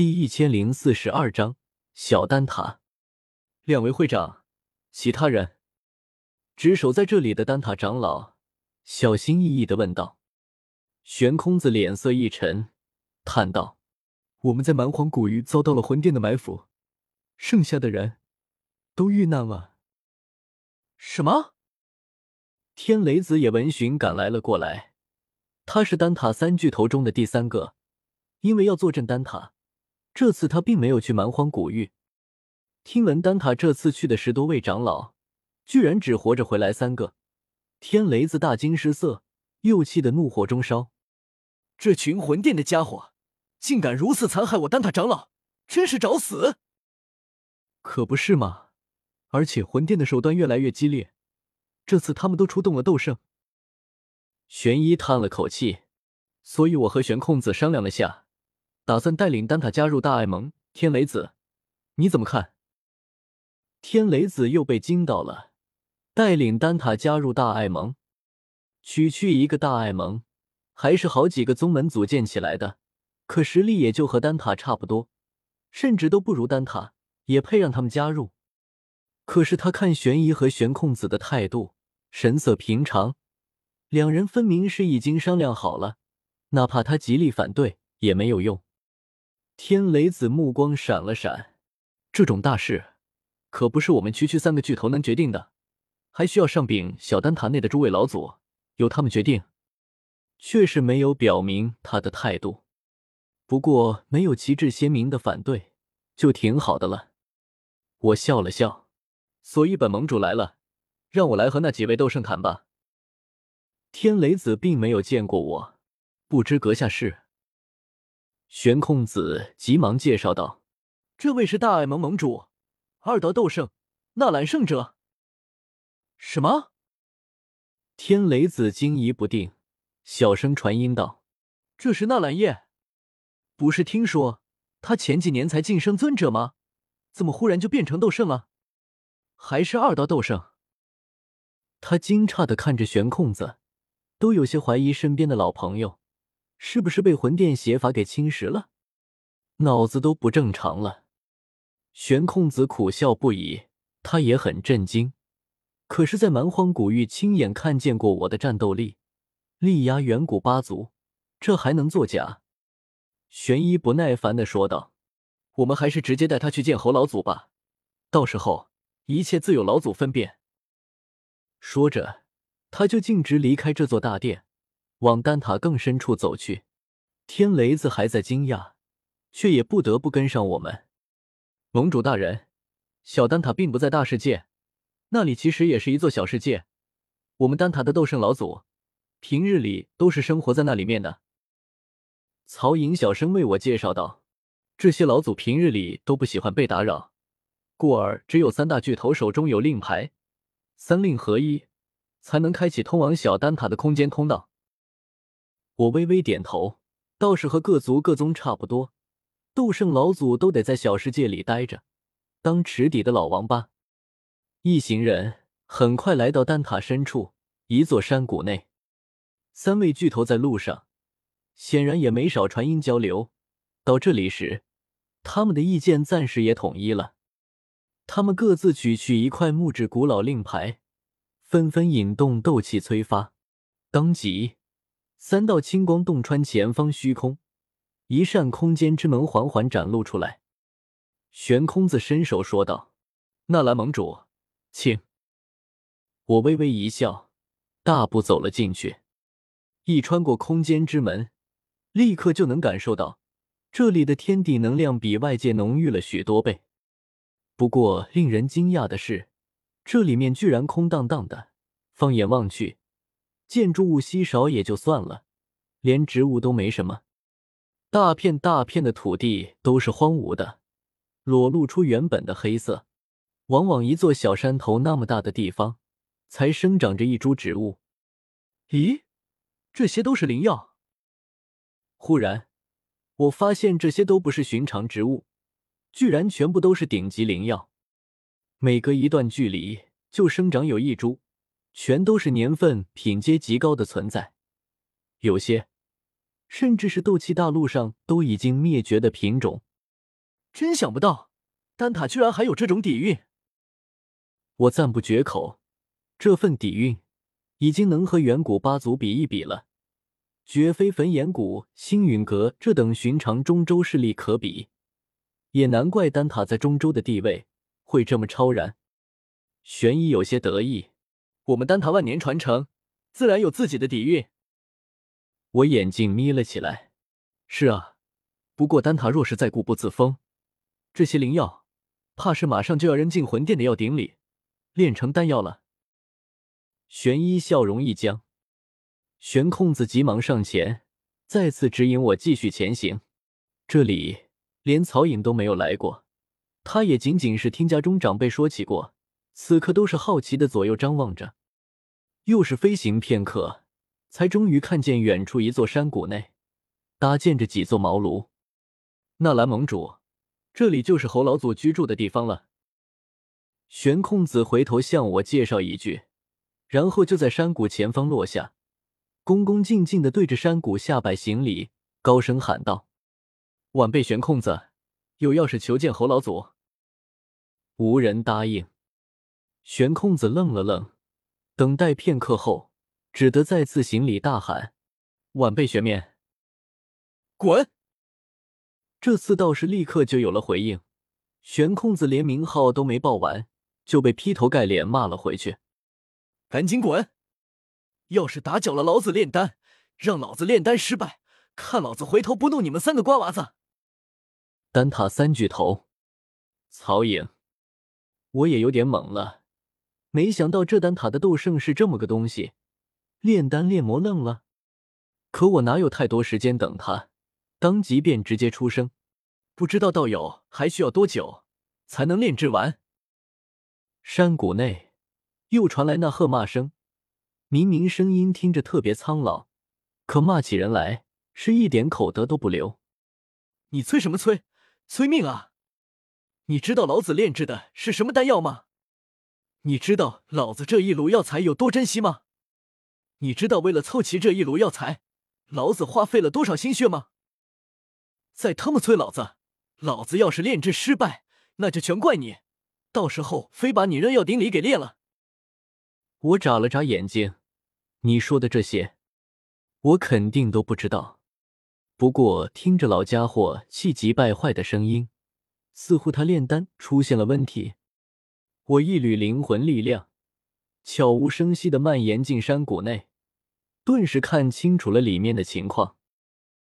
第一千零四十二章小丹塔。两位会长，其他人，值守在这里的丹塔长老小心翼翼的问道。悬空子脸色一沉，叹道：“我们在蛮荒古域遭到了魂殿的埋伏，剩下的人都遇难了。”什么？天雷子也闻讯赶来了过来，他是丹塔三巨头中的第三个，因为要坐镇丹塔。这次他并没有去蛮荒古域。听闻丹塔这次去的十多位长老，居然只活着回来三个，天雷子大惊失色，又气得怒火中烧。这群魂殿的家伙，竟敢如此残害我丹塔长老，真是找死！可不是嘛！而且魂殿的手段越来越激烈，这次他们都出动了斗圣。玄一叹了口气，所以我和玄空子商量了下。打算带领丹塔加入大爱盟，天雷子，你怎么看？天雷子又被惊到了，带领丹塔加入大爱盟，区区一个大爱盟，还是好几个宗门组建起来的，可实力也就和丹塔差不多，甚至都不如丹塔，也配让他们加入？可是他看玄疑和玄空子的态度，神色平常，两人分明是已经商量好了，哪怕他极力反对也没有用。天雷子目光闪了闪，这种大事可不是我们区区三个巨头能决定的，还需要上禀小丹塔内的诸位老祖，由他们决定。确实没有表明他的态度，不过没有旗帜鲜明的反对就挺好的了。我笑了笑，所以本盟主来了，让我来和那几位斗圣谈吧。天雷子并没有见过我，不知阁下是。玄空子急忙介绍道：“这位是大爱盟盟主，二道斗圣纳兰圣者。”什么？天雷子惊疑不定，小声传音道：“这是纳兰叶，不是听说他前几年才晋升尊者吗？怎么忽然就变成斗圣了？还是二道斗圣？”他惊诧的看着玄空子，都有些怀疑身边的老朋友。是不是被魂殿邪法给侵蚀了？脑子都不正常了。玄空子苦笑不已，他也很震惊。可是，在蛮荒古域亲眼看见过我的战斗力，力压远古八族，这还能作假？玄一不耐烦的说道：“我们还是直接带他去见侯老祖吧，到时候一切自有老祖分辨。”说着，他就径直离开这座大殿。往丹塔更深处走去，天雷子还在惊讶，却也不得不跟上我们。盟主大人，小丹塔并不在大世界，那里其实也是一座小世界。我们丹塔的斗圣老祖，平日里都是生活在那里面的。曹颖小声为我介绍道：“这些老祖平日里都不喜欢被打扰，故而只有三大巨头手中有令牌，三令合一，才能开启通往小丹塔的空间通道。”我微微点头，倒是和各族各宗差不多，斗圣老祖都得在小世界里待着，当池底的老王八。一行人很快来到丹塔深处一座山谷内，三位巨头在路上，显然也没少传音交流。到这里时，他们的意见暂时也统一了。他们各自取去一块木质古老令牌，纷纷引动斗气催发，当即。三道青光洞穿前方虚空，一扇空间之门缓缓展露出来。悬空子伸手说道：“纳兰盟主，请。”我微微一笑，大步走了进去。一穿过空间之门，立刻就能感受到这里的天地能量比外界浓郁了许多倍。不过令人惊讶的是，这里面居然空荡荡的，放眼望去。建筑物稀少也就算了，连植物都没什么，大片大片的土地都是荒芜的，裸露出原本的黑色。往往一座小山头那么大的地方，才生长着一株植物。咦，这些都是灵药？忽然，我发现这些都不是寻常植物，居然全部都是顶级灵药，每隔一段距离就生长有一株。全都是年份品阶极高的存在，有些甚至是斗气大陆上都已经灭绝的品种，真想不到，丹塔居然还有这种底蕴。我赞不绝口，这份底蕴已经能和远古八族比一比了，绝非焚炎谷、星陨阁这等寻常中州势力可比。也难怪丹塔在中州的地位会这么超然。玄一有些得意，我们丹塔万年传承，自然有自己的底蕴。我眼睛眯了起来。是啊，不过丹塔若是再固步自封，这些灵药怕是马上就要扔进魂殿的药鼎里，炼成丹药了。玄一笑容一僵，玄空子急忙上前，再次指引我继续前行。这里连曹颖都没有来过，他也仅仅是听家中长辈说起过，此刻都是好奇的左右张望着。又是飞行片刻，才终于看见远处一座山谷内。搭建着几座茅庐，纳兰盟主，这里就是侯老祖居住的地方了。玄空子回头向我介绍一句，然后就在山谷前方落下，恭恭敬敬的对着山谷下摆行礼，高声喊道：“晚辈玄空子有要事求见侯老祖。”无人答应。玄空子愣了愣，等待片刻后，只得再次行礼，大喊：“晚辈玄面。”滚！这次倒是立刻就有了回应，玄空子连名号都没报完，就被劈头盖脸骂了回去。赶紧滚！要是打搅了老子炼丹，让老子炼丹失败，看老子回头不弄你们三个瓜娃子！丹塔三巨头，曹颖，我也有点懵了，没想到这丹塔的斗圣是这么个东西，炼丹炼魔愣了。可我哪有太多时间等他？当即便直接出声，不知道道友还需要多久才能炼制完？山谷内又传来那喝骂声，明明声音听着特别苍老，可骂起人来是一点口德都不留。你催什么催？催命啊！你知道老子炼制的是什么丹药吗？你知道老子这一炉药材有多珍惜吗？你知道为了凑齐这一炉药材，老子花费了多少心血吗？再他妈催老子！老子要是炼制失败，那就全怪你，到时候非把你扔药鼎里给炼了。我眨了眨眼睛，你说的这些，我肯定都不知道。不过听着老家伙气急败坏的声音，似乎他炼丹出现了问题。我一缕灵魂力量悄无声息的蔓延进山谷内，顿时看清楚了里面的情况。